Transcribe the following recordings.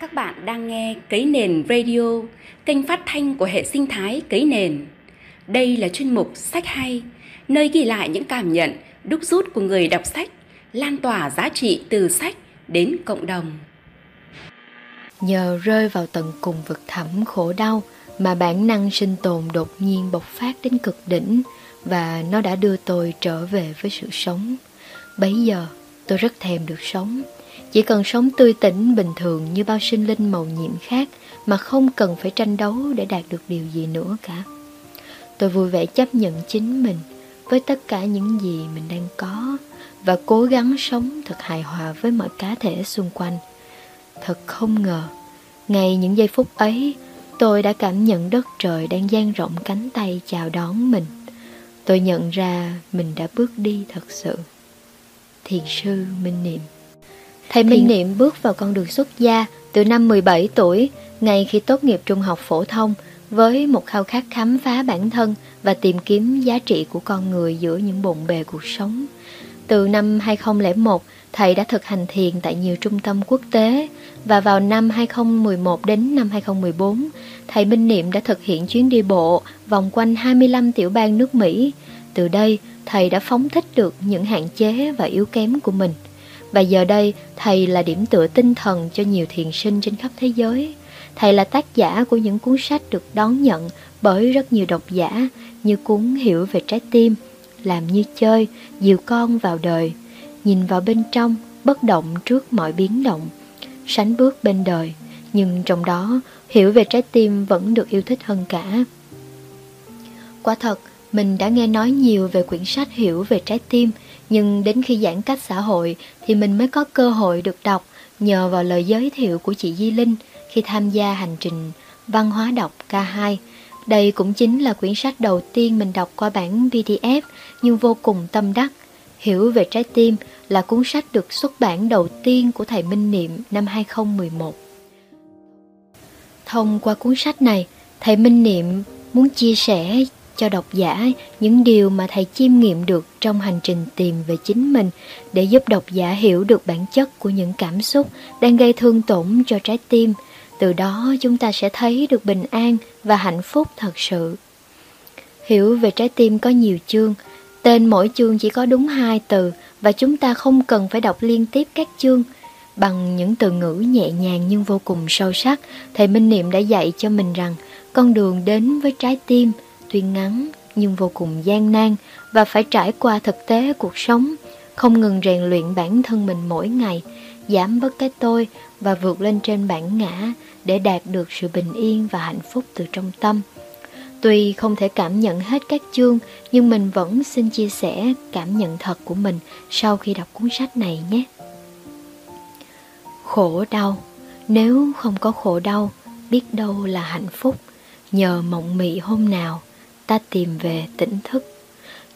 Các bạn đang nghe Cấy Nền Radio, kênh phát thanh của hệ sinh thái Cấy Nền. Đây là chuyên mục Sách Hay, nơi ghi lại những cảm nhận, đúc rút của người đọc sách, lan tỏa giá trị từ sách đến cộng đồng. Nhờ rơi vào tận cùng vực thẳm khổ đau mà bản năng sinh tồn đột nhiên bộc phát đến cực đỉnh và nó đã đưa tôi trở về với sự sống. Bấy giờ, tôi rất thèm được sống chỉ cần sống tươi tỉnh bình thường như bao sinh linh màu nhiệm khác mà không cần phải tranh đấu để đạt được điều gì nữa cả. Tôi vui vẻ chấp nhận chính mình với tất cả những gì mình đang có và cố gắng sống thật hài hòa với mọi cá thể xung quanh. Thật không ngờ, ngay những giây phút ấy, tôi đã cảm nhận đất trời đang dang rộng cánh tay chào đón mình. Tôi nhận ra mình đã bước đi thật sự. Thiền sư Minh Niệm Thầy Minh Niệm bước vào con đường xuất gia từ năm 17 tuổi, ngay khi tốt nghiệp trung học phổ thông, với một khao khát khám phá bản thân và tìm kiếm giá trị của con người giữa những bộn bề cuộc sống. Từ năm 2001, thầy đã thực hành thiền tại nhiều trung tâm quốc tế và vào năm 2011 đến năm 2014, thầy Minh Niệm đã thực hiện chuyến đi bộ vòng quanh 25 tiểu bang nước Mỹ. Từ đây, thầy đã phóng thích được những hạn chế và yếu kém của mình – và giờ đây, thầy là điểm tựa tinh thần cho nhiều thiền sinh trên khắp thế giới. Thầy là tác giả của những cuốn sách được đón nhận bởi rất nhiều độc giả như cuốn Hiểu về trái tim, Làm như chơi, Dìu con vào đời, Nhìn vào bên trong, bất động trước mọi biến động, Sánh bước bên đời, nhưng trong đó Hiểu về trái tim vẫn được yêu thích hơn cả. Quả thật, mình đã nghe nói nhiều về quyển sách Hiểu về trái tim, nhưng đến khi giãn cách xã hội thì mình mới có cơ hội được đọc nhờ vào lời giới thiệu của chị Di Linh khi tham gia hành trình văn hóa đọc K2. Đây cũng chính là quyển sách đầu tiên mình đọc qua bản PDF nhưng vô cùng tâm đắc. Hiểu về trái tim là cuốn sách được xuất bản đầu tiên của thầy Minh Niệm năm 2011. Thông qua cuốn sách này, thầy Minh Niệm muốn chia sẻ cho độc giả những điều mà thầy chiêm nghiệm được trong hành trình tìm về chính mình để giúp độc giả hiểu được bản chất của những cảm xúc đang gây thương tổn cho trái tim. Từ đó chúng ta sẽ thấy được bình an và hạnh phúc thật sự. Hiểu về trái tim có nhiều chương, tên mỗi chương chỉ có đúng hai từ và chúng ta không cần phải đọc liên tiếp các chương. Bằng những từ ngữ nhẹ nhàng nhưng vô cùng sâu sắc, thầy Minh Niệm đã dạy cho mình rằng con đường đến với trái tim – tuy ngắn nhưng vô cùng gian nan và phải trải qua thực tế cuộc sống, không ngừng rèn luyện bản thân mình mỗi ngày, giảm bớt cái tôi và vượt lên trên bản ngã để đạt được sự bình yên và hạnh phúc từ trong tâm. Tuy không thể cảm nhận hết các chương, nhưng mình vẫn xin chia sẻ cảm nhận thật của mình sau khi đọc cuốn sách này nhé. Khổ đau, nếu không có khổ đau, biết đâu là hạnh phúc, nhờ mộng mị hôm nào ta tìm về tỉnh thức.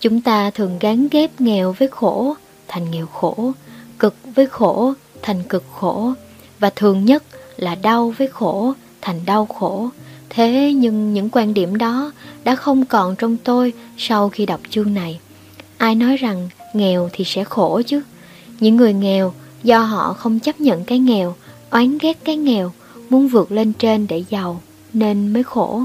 Chúng ta thường gắn ghép nghèo với khổ thành nghèo khổ, cực với khổ thành cực khổ và thường nhất là đau với khổ thành đau khổ. Thế nhưng những quan điểm đó đã không còn trong tôi sau khi đọc chương này. Ai nói rằng nghèo thì sẽ khổ chứ? Những người nghèo do họ không chấp nhận cái nghèo, oán ghét cái nghèo, muốn vượt lên trên để giàu nên mới khổ.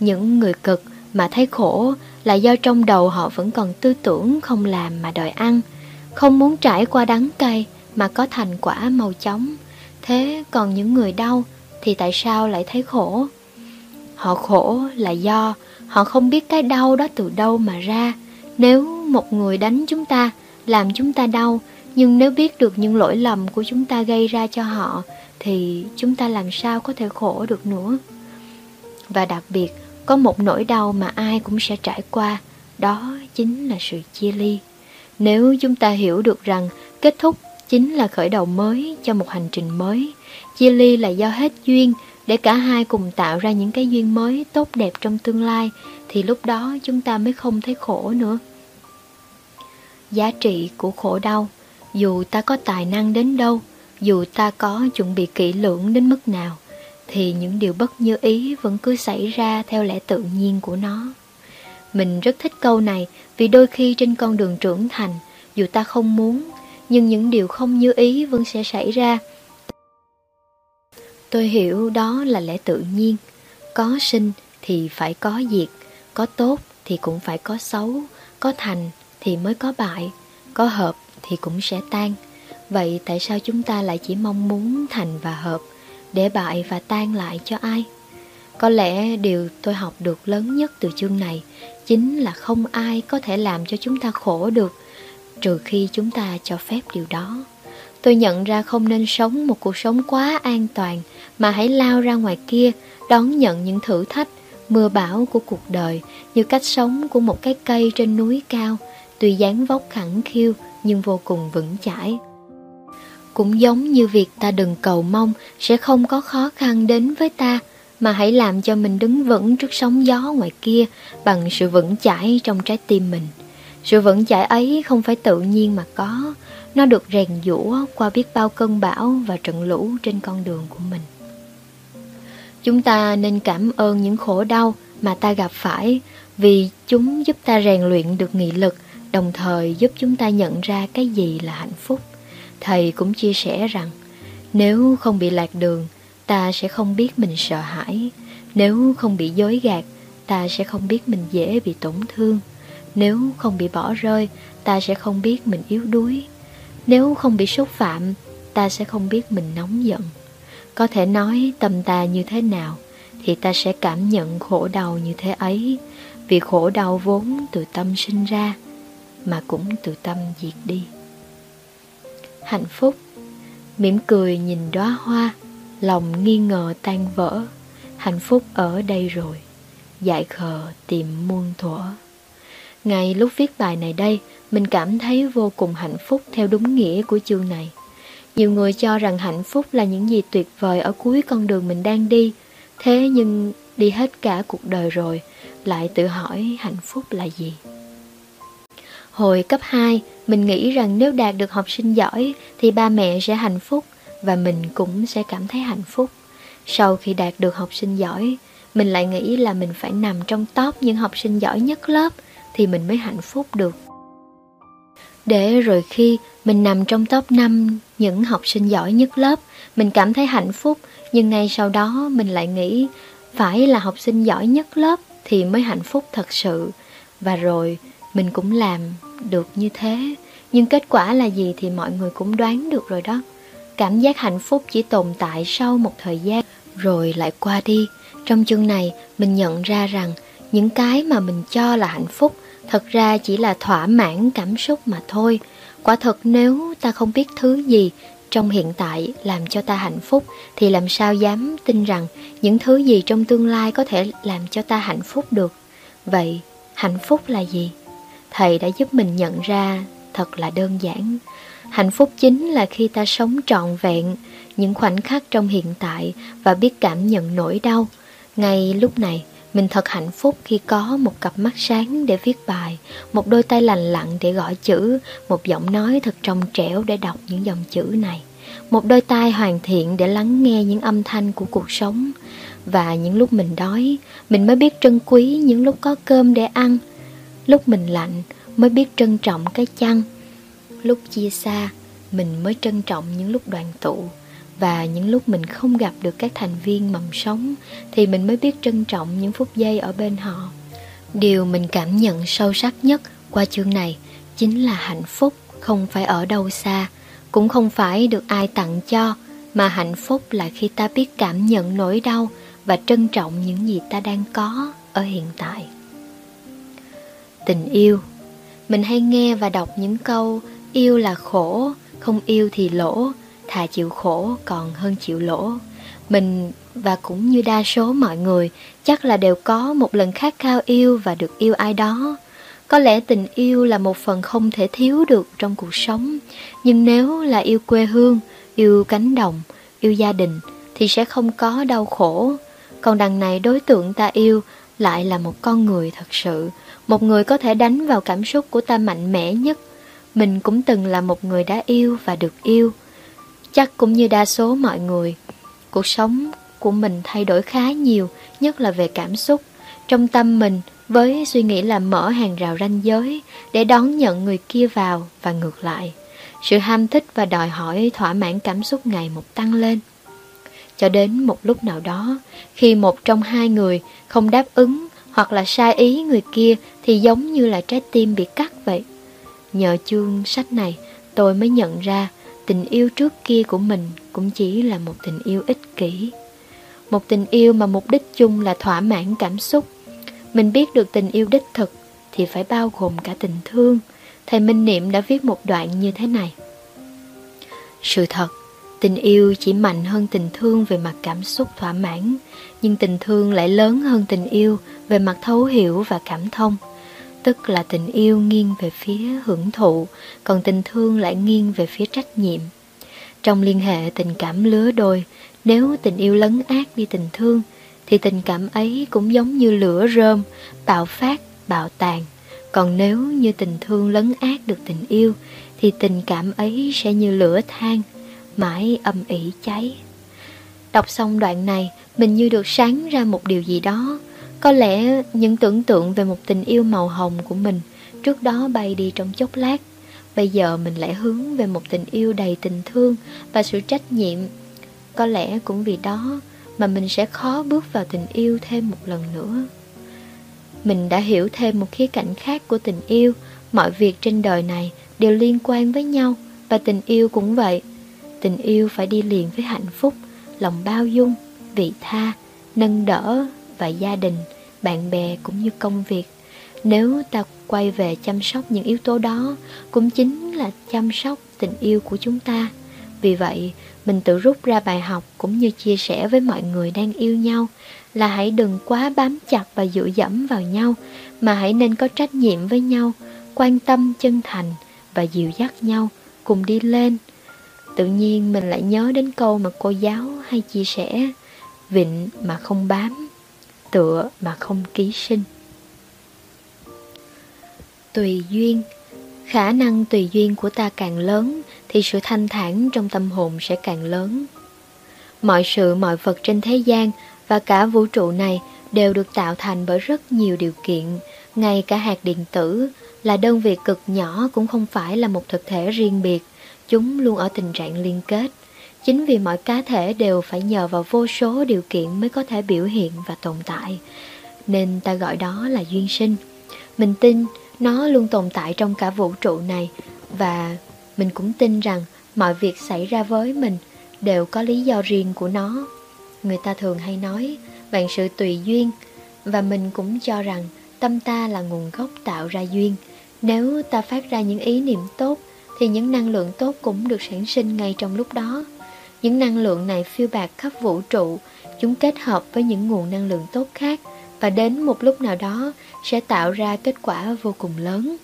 Những người cực mà thấy khổ là do trong đầu họ vẫn còn tư tưởng không làm mà đòi ăn, không muốn trải qua đắng cay mà có thành quả màu chóng. Thế còn những người đau thì tại sao lại thấy khổ? Họ khổ là do họ không biết cái đau đó từ đâu mà ra. Nếu một người đánh chúng ta, làm chúng ta đau, nhưng nếu biết được những lỗi lầm của chúng ta gây ra cho họ, thì chúng ta làm sao có thể khổ được nữa? Và đặc biệt, có một nỗi đau mà ai cũng sẽ trải qua, đó chính là sự chia ly. Nếu chúng ta hiểu được rằng kết thúc chính là khởi đầu mới cho một hành trình mới, chia ly là do hết duyên để cả hai cùng tạo ra những cái duyên mới tốt đẹp trong tương lai, thì lúc đó chúng ta mới không thấy khổ nữa. Giá trị của khổ đau, dù ta có tài năng đến đâu, dù ta có chuẩn bị kỹ lưỡng đến mức nào, thì những điều bất như ý vẫn cứ xảy ra theo lẽ tự nhiên của nó. Mình rất thích câu này vì đôi khi trên con đường trưởng thành, dù ta không muốn, nhưng những điều không như ý vẫn sẽ xảy ra. Tôi hiểu đó là lẽ tự nhiên. Có sinh thì phải có diệt, có tốt thì cũng phải có xấu, có thành thì mới có bại, có hợp thì cũng sẽ tan. Vậy tại sao chúng ta lại chỉ mong muốn thành và hợp, để bại và tan lại cho ai? Có lẽ điều tôi học được lớn nhất từ chương này chính là không ai có thể làm cho chúng ta khổ được, trừ khi chúng ta cho phép điều đó. Tôi nhận ra không nên sống một cuộc sống quá an toàn, mà hãy lao ra ngoài kia, đón nhận những thử thách, mưa bão của cuộc đời như cách sống của một cái cây trên núi cao, tuy dáng vóc khẳng khiu nhưng vô cùng vững chãi. Cũng giống như việc ta đừng cầu mong sẽ không có khó khăn đến với ta, mà hãy làm cho mình đứng vững trước sóng gió ngoài kia bằng sự vững chãi trong trái tim mình. Sự vững chãi ấy không phải tự nhiên mà có, nó được rèn giũa qua biết bao cơn bão và trận lũ trên con đường của mình. Chúng ta nên cảm ơn những khổ đau mà ta gặp phải vì chúng giúp ta rèn luyện được nghị lực, đồng thời giúp chúng ta nhận ra cái gì là hạnh phúc. Thầy cũng chia sẻ rằng, nếu không bị lạc đường, ta sẽ không biết mình sợ hãi. Nếu không bị dối gạt, ta sẽ không biết mình dễ bị tổn thương. Nếu không bị bỏ rơi, ta sẽ không biết mình yếu đuối. Nếu không bị xúc phạm, ta sẽ không biết mình nóng giận. Có thể nói tâm ta như thế nào, thì ta sẽ cảm nhận khổ đau như thế ấy, vì khổ đau vốn từ tâm sinh ra, mà cũng từ tâm diệt đi. Hạnh phúc. Mỉm cười nhìn đóa hoa, Lòng nghi ngờ tan vỡ. Hạnh phúc ở đây rồi Dại khờ tìm muôn thuở. Ngay lúc viết bài này đây, Mình cảm thấy vô cùng hạnh phúc Theo đúng nghĩa của chương này. Nhiều người cho rằng hạnh phúc là những gì tuyệt vời Ở cuối con đường mình đang đi. Thế nhưng đi hết cả cuộc đời rồi, Lại tự hỏi hạnh phúc là gì? Hồi cấp 2 mình nghĩ rằng nếu đạt được học sinh giỏi Thì ba mẹ sẽ hạnh phúc và mình cũng sẽ cảm thấy hạnh phúc. Sau khi đạt được học sinh giỏi, mình lại nghĩ là mình phải nằm trong top những học sinh giỏi nhất lớp thì mình mới hạnh phúc được. Để rồi khi mình nằm trong top 5 những học sinh giỏi nhất lớp, mình cảm thấy hạnh phúc, nhưng ngay sau đó mình lại nghĩ phải là học sinh giỏi nhất lớp thì mới hạnh phúc thật sự. Và rồi mình cũng làm được như thế, nhưng kết quả là gì thì mọi người cũng đoán được rồi đó. Cảm giác hạnh phúc chỉ tồn tại sau một thời gian rồi lại qua đi. Trong chương này, mình nhận ra rằng những cái mà mình cho là hạnh phúc thật ra chỉ là thỏa mãn cảm xúc mà thôi. Quả thật nếu ta không biết thứ gì trong hiện tại làm cho ta hạnh phúc thì làm sao dám tin rằng những thứ gì trong tương lai có thể làm cho ta hạnh phúc được. Vậy, hạnh phúc là gì? Thầy đã giúp mình nhận ra, thật là đơn giản. Hạnh phúc chính là khi ta sống trọn vẹn những khoảnh khắc trong hiện tại và biết cảm nhận nỗi đau. Ngay lúc này, mình thật hạnh phúc khi có một cặp mắt sáng để viết bài, một đôi tay lành lặn để gõ chữ, một giọng nói thật trong trẻo để đọc những dòng chữ này, một đôi tai hoàn thiện để lắng nghe những âm thanh của cuộc sống. Và những lúc mình đói, mình mới biết trân quý những lúc có cơm để ăn lúc mình lạnh mới biết trân trọng cái chăn lúc chia xa, mình mới trân trọng những lúc đoàn tụ. Và những lúc mình không gặp được các thành viên mầm sống, thì mình mới biết trân trọng những phút giây ở bên họ. Điều mình cảm nhận sâu sắc nhất qua chương này chính là hạnh phúc không phải ở đâu xa, cũng không phải được ai tặng cho, mà hạnh phúc là khi ta biết cảm nhận nỗi đau và trân trọng những gì ta đang có ở hiện tại tình yêu mình hay nghe và đọc những câu Yêu là khổ, không yêu thì lỗ, thà chịu khổ còn hơn chịu lỗ. Mình và cũng như đa số mọi người chắc là đều có một lần khát khao yêu và được yêu ai đó. Có lẽ tình yêu là một phần không thể thiếu được trong cuộc sống, nhưng nếu là yêu quê hương, yêu cánh đồng, yêu gia đình thì sẽ không có đau khổ. Còn đằng này đối tượng ta yêu lại là một con người thật sự, một người có thể đánh vào cảm xúc của ta mạnh mẽ nhất mình cũng từng là một người đã yêu và được yêu. Chắc cũng như đa số mọi người, cuộc sống của mình thay đổi khá nhiều, nhất là về cảm xúc. Trong tâm mình, với suy nghĩ là mở hàng rào ranh giới để đón nhận người kia vào và ngược lại. Sự ham thích và đòi hỏi thỏa mãn cảm xúc ngày một tăng lên cho đến một lúc nào đó, khi một trong hai người không đáp ứng hoặc là sai ý người kia thì giống như là trái tim bị cắt vậy. Nhờ chương sách này, tôi mới nhận ra tình yêu trước kia của mình cũng chỉ là một tình yêu ích kỷ. Một tình yêu mà mục đích chung là thỏa mãn cảm xúc. Mình biết được tình yêu đích thực thì phải bao gồm cả tình thương. Thầy Minh Niệm đã viết một đoạn như thế này. Sự thật, tình yêu chỉ mạnh hơn tình thương về mặt cảm xúc thỏa mãn, nhưng tình thương lại lớn hơn tình yêu về mặt thấu hiểu và cảm thông. Tức là tình yêu nghiêng về phía hưởng thụ, còn tình thương lại nghiêng về phía trách nhiệm. Trong liên hệ tình cảm lứa đôi, nếu tình yêu lấn át đi tình thương, thì tình cảm ấy cũng giống như lửa rơm, bạo phát, bạo tàn. Còn nếu như tình thương lấn át được tình yêu, thì tình cảm ấy sẽ như lửa than, mãi âm ỉ cháy. Đọc xong đoạn này, mình như được sáng ra một điều gì đó. Có lẽ những tưởng tượng về một tình yêu màu hồng của mình trước đó bay đi trong chốc lát. Bây giờ mình lại hướng về một tình yêu đầy tình thương và sự trách nhiệm. Có lẽ cũng vì đó mà mình sẽ khó bước vào tình yêu thêm một lần nữa. Mình đã hiểu thêm một khía cạnh khác của tình yêu, mọi việc trên đời này đều liên quan với nhau và tình yêu cũng vậy. Tình yêu phải đi liền với hạnh phúc, lòng bao dung, vị tha, nâng đỡ và gia đình, bạn bè cũng như công việc. Nếu ta quay về chăm sóc những yếu tố đó, cũng chính là chăm sóc tình yêu của chúng ta. Vì vậy, mình tự rút ra bài học cũng như chia sẻ với mọi người đang yêu nhau là hãy đừng quá bám chặt và dựa dẫm vào nhau, mà hãy nên có trách nhiệm với nhau, quan tâm chân thành và dìu dắt nhau cùng đi lên. Tự nhiên mình lại nhớ đến câu mà cô giáo hay chia sẻ, vịnh mà không bám, tựa mà không ký sinh. Tùy duyên Khả năng tùy duyên của ta càng lớn thì sự thanh thản trong tâm hồn sẽ càng lớn. Mọi sự mọi vật trên thế gian và cả vũ trụ này đều được tạo thành bởi rất nhiều điều kiện, ngay cả hạt điện tử là đơn vị cực nhỏ cũng không phải là một thực thể riêng biệt, chúng luôn ở tình trạng liên kết. Chính vì mọi cá thể đều phải nhờ vào vô số điều kiện mới có thể biểu hiện và tồn tại, nên ta gọi đó là duyên sinh. Mình tin nó luôn tồn tại trong cả vũ trụ này và mình cũng tin rằng mọi việc xảy ra với mình đều có lý do riêng của nó. Người ta thường hay nói vạn sự tùy duyên và mình cũng cho rằng tâm ta là nguồn gốc tạo ra duyên. Nếu ta phát ra những ý niệm tốt thì những năng lượng tốt cũng được sản sinh ngay trong lúc đó. Những năng lượng này phiêu bạc khắp vũ trụ, chúng kết hợp với những nguồn năng lượng tốt khác và đến một lúc nào đó sẽ tạo ra kết quả vô cùng lớn.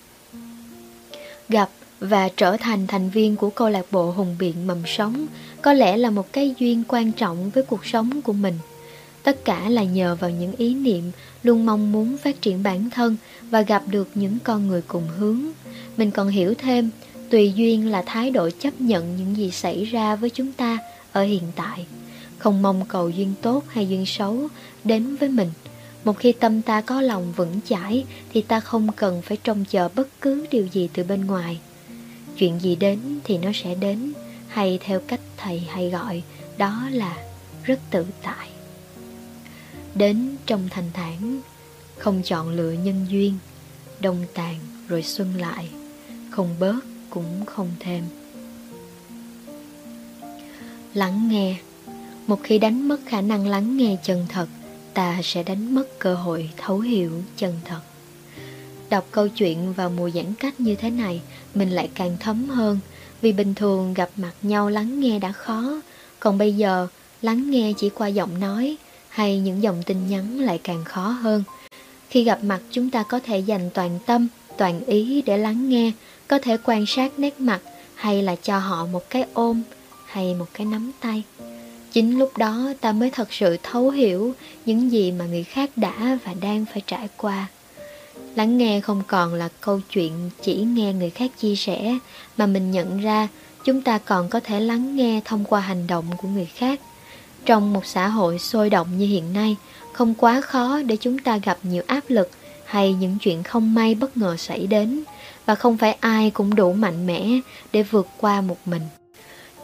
Gặp và trở thành thành viên của câu lạc bộ Hùng Biện Mầm Sống có lẽ là một cái duyên quan trọng với cuộc sống của mình. Tất cả là nhờ vào những ý niệm luôn mong muốn phát triển bản thân và gặp được những con người cùng hướng. Mình còn hiểu thêm, tùy duyên là thái độ chấp nhận những gì xảy ra với chúng ta ở hiện tại. Không mong cầu duyên tốt hay duyên xấu đến với mình. Một khi tâm ta có lòng vững chãi thì ta không cần phải trông chờ bất cứ điều gì từ bên ngoài. Chuyện gì đến thì nó sẽ đến, hay theo cách thầy hay gọi, đó là rất tự tại. Đến trong thành thản, không chọn lựa nhân duyên, đông tàn rồi xuân lại, không bớt cũng không thêm. Lắng nghe Một khi đánh mất khả năng lắng nghe chân thật, ta sẽ đánh mất cơ hội thấu hiểu chân thật. Đọc câu chuyện vào mùa giãn cách như thế này, mình lại càng thấm hơn, vì bình thường gặp mặt nhau lắng nghe đã khó, còn bây giờ lắng nghe chỉ qua giọng nói hay những dòng tin nhắn lại càng khó hơn. Khi gặp mặt chúng ta có thể dành toàn tâm, toàn ý để lắng nghe, có thể quan sát nét mặt hay là cho họ một cái ôm hay một cái nắm tay. Chính lúc đó ta mới thật sự thấu hiểu những gì mà người khác đã và đang phải trải qua. Lắng nghe không còn là câu chuyện chỉ nghe người khác chia sẻ mà mình nhận ra chúng ta còn có thể lắng nghe thông qua hành động của người khác. Trong một xã hội sôi động như hiện nay, không quá khó để chúng ta gặp nhiều áp lực hay những chuyện không may bất ngờ xảy đến và không phải ai cũng đủ mạnh mẽ để vượt qua một mình.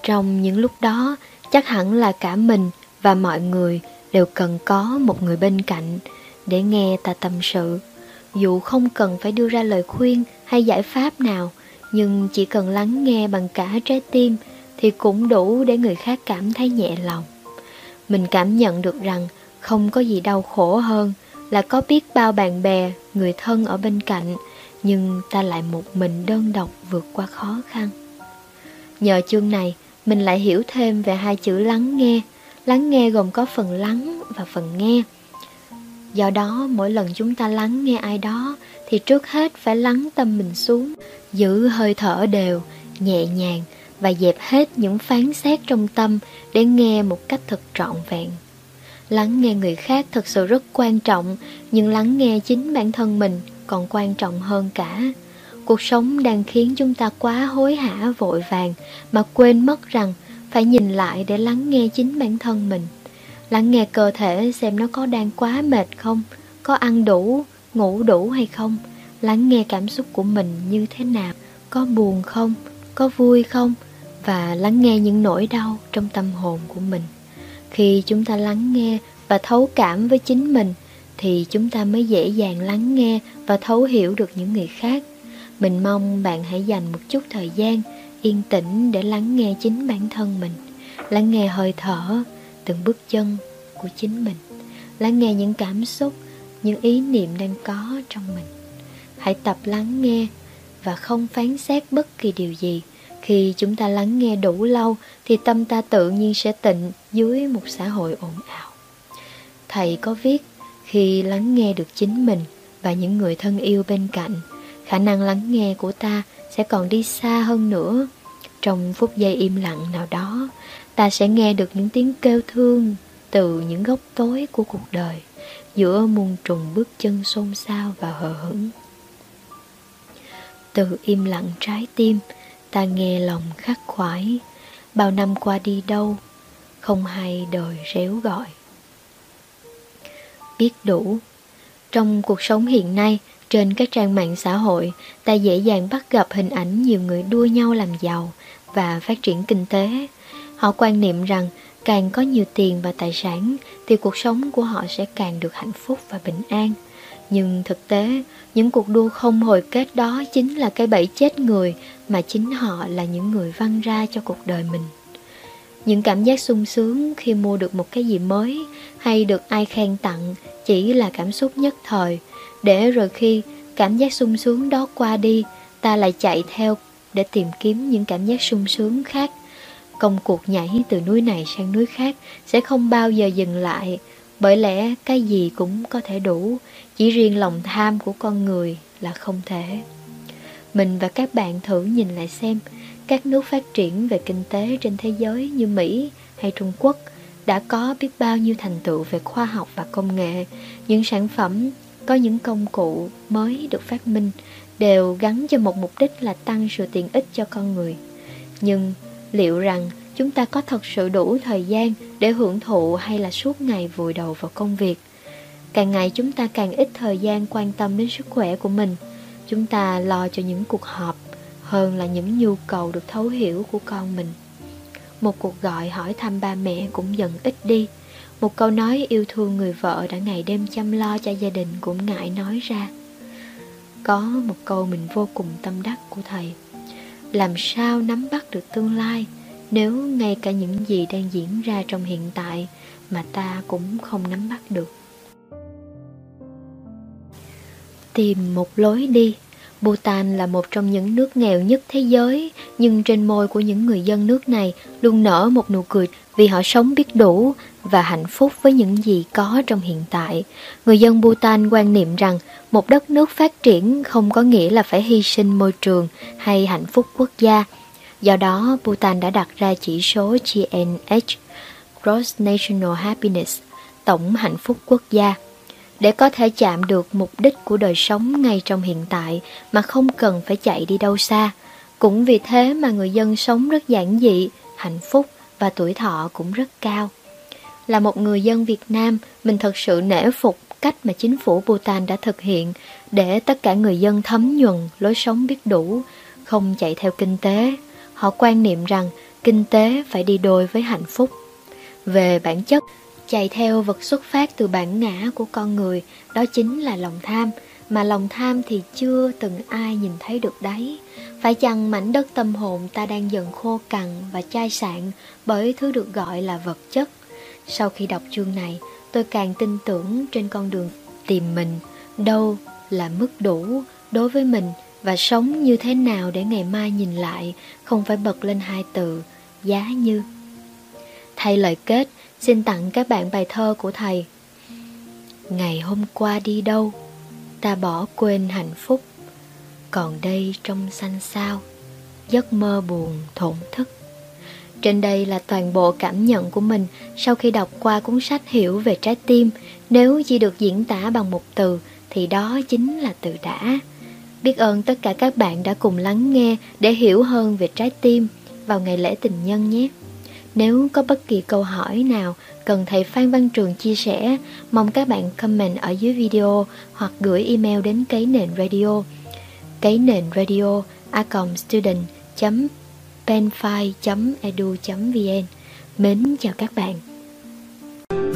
Trong những lúc đó, chắc hẳn là cả mình và mọi người đều cần có một người bên cạnh để nghe ta tâm sự dù không cần phải đưa ra lời khuyên hay giải pháp nào nhưng chỉ cần lắng nghe bằng cả trái tim thì cũng đủ để người khác cảm thấy nhẹ lòng mình cảm nhận được rằng không có gì đau khổ hơn là có biết bao bạn bè người thân ở bên cạnh nhưng ta lại một mình đơn độc vượt qua khó khăn. Nhờ chương này, mình lại hiểu thêm về hai chữ lắng nghe. Lắng nghe gồm có phần lắng và phần nghe. Do đó, mỗi lần chúng ta lắng nghe ai đó, thì trước hết phải lắng tâm mình xuống, giữ hơi thở đều, nhẹ nhàng và dẹp hết những phán xét trong tâm để nghe một cách thật trọn vẹn. Lắng nghe người khác thật sự rất quan trọng, nhưng lắng nghe chính bản thân mình còn quan trọng hơn cả. Cuộc sống đang khiến chúng ta quá hối hả, vội vàng, mà quên mất rằng phải nhìn lại để lắng nghe chính bản thân mình. Lắng nghe cơ thể xem nó có đang quá mệt không, có ăn đủ, ngủ đủ hay không. Lắng nghe cảm xúc của mình như thế nào, có buồn không, có vui không, và lắng nghe những nỗi đau trong tâm hồn của mình. Khi chúng ta lắng nghe và thấu cảm với chính mình thì chúng ta mới dễ dàng lắng nghe và thấu hiểu được những người khác. Mình mong bạn hãy dành một chút thời gian yên tĩnh để lắng nghe chính bản thân mình, lắng nghe hơi thở, từng bước chân của chính mình, lắng nghe những cảm xúc, những ý niệm đang có trong mình. Hãy tập lắng nghe và không phán xét bất kỳ điều gì. Khi chúng ta lắng nghe đủ lâu thì tâm ta tự nhiên sẽ tịnh dưới một xã hội ồn ào. Thầy có viết khi lắng nghe được chính mình và những người thân yêu bên cạnh, khả năng lắng nghe của ta sẽ còn đi xa hơn nữa. Trong phút giây im lặng nào đó, ta sẽ nghe được những tiếng kêu thương từ những góc tối của cuộc đời, giữa muôn trùng bước chân xôn xao và hờ hững. Từ im lặng trái tim, ta nghe lòng khắc khoải, bao năm qua đi đâu, không hay đời réo gọi biết đủ. Trong cuộc sống hiện nay, trên các trang mạng xã hội, ta dễ dàng bắt gặp hình ảnh nhiều người đua nhau làm giàu và phát triển kinh tế. Họ quan niệm rằng càng có nhiều tiền và tài sản, thì cuộc sống của họ sẽ càng được hạnh phúc và bình an. Nhưng thực tế, những cuộc đua không hồi kết đó chính là cái bẫy chết người mà chính họ là những người văng ra cho cuộc đời mình những cảm giác sung sướng khi mua được một cái gì mới hay được ai khen tặng chỉ là cảm xúc nhất thời. Để rồi khi cảm giác sung sướng đó qua đi, ta lại chạy theo để tìm kiếm những cảm giác sung sướng khác. Công cuộc nhảy từ núi này sang núi khác sẽ không bao giờ dừng lại, bởi lẽ cái gì cũng có thể đủ, chỉ riêng lòng tham của con người là không thể. Mình và các bạn thử nhìn lại xem các nước phát triển về kinh tế trên thế giới như mỹ hay trung quốc đã có biết bao nhiêu thành tựu về khoa học và công nghệ. Những sản phẩm, có những công cụ mới được phát minh đều gắn cho một mục đích là tăng sự tiện ích cho con người. Nhưng liệu rằng chúng ta có thật sự đủ thời gian để hưởng thụ hay là suốt ngày vùi đầu vào công việc? Càng ngày chúng ta càng ít thời gian quan tâm đến sức khỏe của mình. Chúng ta lo cho những cuộc họp hơn là những nhu cầu được thấu hiểu của con mình. Một cuộc gọi hỏi thăm ba mẹ cũng dần ít đi. Một câu nói yêu thương người vợ đã ngày đêm chăm lo cho gia đình cũng ngại nói ra. Có một câu mình vô cùng tâm đắc của thầy. Làm sao nắm bắt được tương lai nếu ngay cả những gì đang diễn ra trong hiện tại mà ta cũng không nắm bắt được? Tìm một lối đi. Bhutan là một trong những nước nghèo nhất thế giới, nhưng trên môi của những người dân nước này luôn nở một nụ cười vì họ sống biết đủ và hạnh phúc với những gì có trong hiện tại. Người dân Bhutan quan niệm rằng một đất nước phát triển không có nghĩa là phải hy sinh môi trường hay hạnh phúc quốc gia. Do đó, Bhutan đã đặt ra chỉ số GNH, Gross National Happiness, tổng hạnh phúc quốc gia để có thể chạm được mục đích của đời sống ngay trong hiện tại mà không cần phải chạy đi đâu xa. Cũng vì thế mà người dân sống rất giản dị, hạnh phúc và tuổi thọ cũng rất cao. Là một người dân Việt Nam, mình thật sự nể phục cách mà chính phủ Bhutan đã thực hiện để tất cả người dân thấm nhuần lối sống biết đủ, không chạy theo kinh tế. Họ quan niệm rằng kinh tế phải đi đôi với hạnh phúc. về bản chất chạy theo vật xuất phát từ bản ngã của con người, đó chính là lòng tham. Mà lòng tham thì chưa từng ai nhìn thấy được đấy. Phải chăng mảnh đất tâm hồn ta đang dần khô cằn và chai sạn bởi thứ được gọi là vật chất? Sau khi đọc chương này, tôi càng tin tưởng trên con đường tìm mình, đâu là mức đủ đối với mình và sống như thế nào để ngày mai nhìn lại không phải bật lên hai từ, giá như. Thay lời kết xin tặng các bạn bài thơ của thầy. Ngày hôm qua đi đâu, ta bỏ quên hạnh phúc. Còn đây trong xanh sao giấc mơ buồn thổn thức. Trên đây là toàn bộ cảm nhận của mình sau khi đọc qua cuốn sách hiểu về trái tim. Nếu chỉ được diễn tả bằng một từ, thì đó chính là từ đã. Biết ơn tất cả các bạn đã cùng lắng nghe để hiểu hơn về trái tim vào ngày lễ tình nhân nhé nếu có bất kỳ câu hỏi nào cần thầy Phan Văn Trường chia sẻ, mong các bạn comment ở dưới video hoặc gửi email đến cấy nền radio. Cấy nền radio a student penfile edu vn. Mến chào các bạn.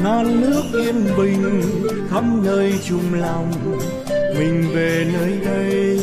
Non nước yên bình khắp nơi chung lòng. Mình về nơi đây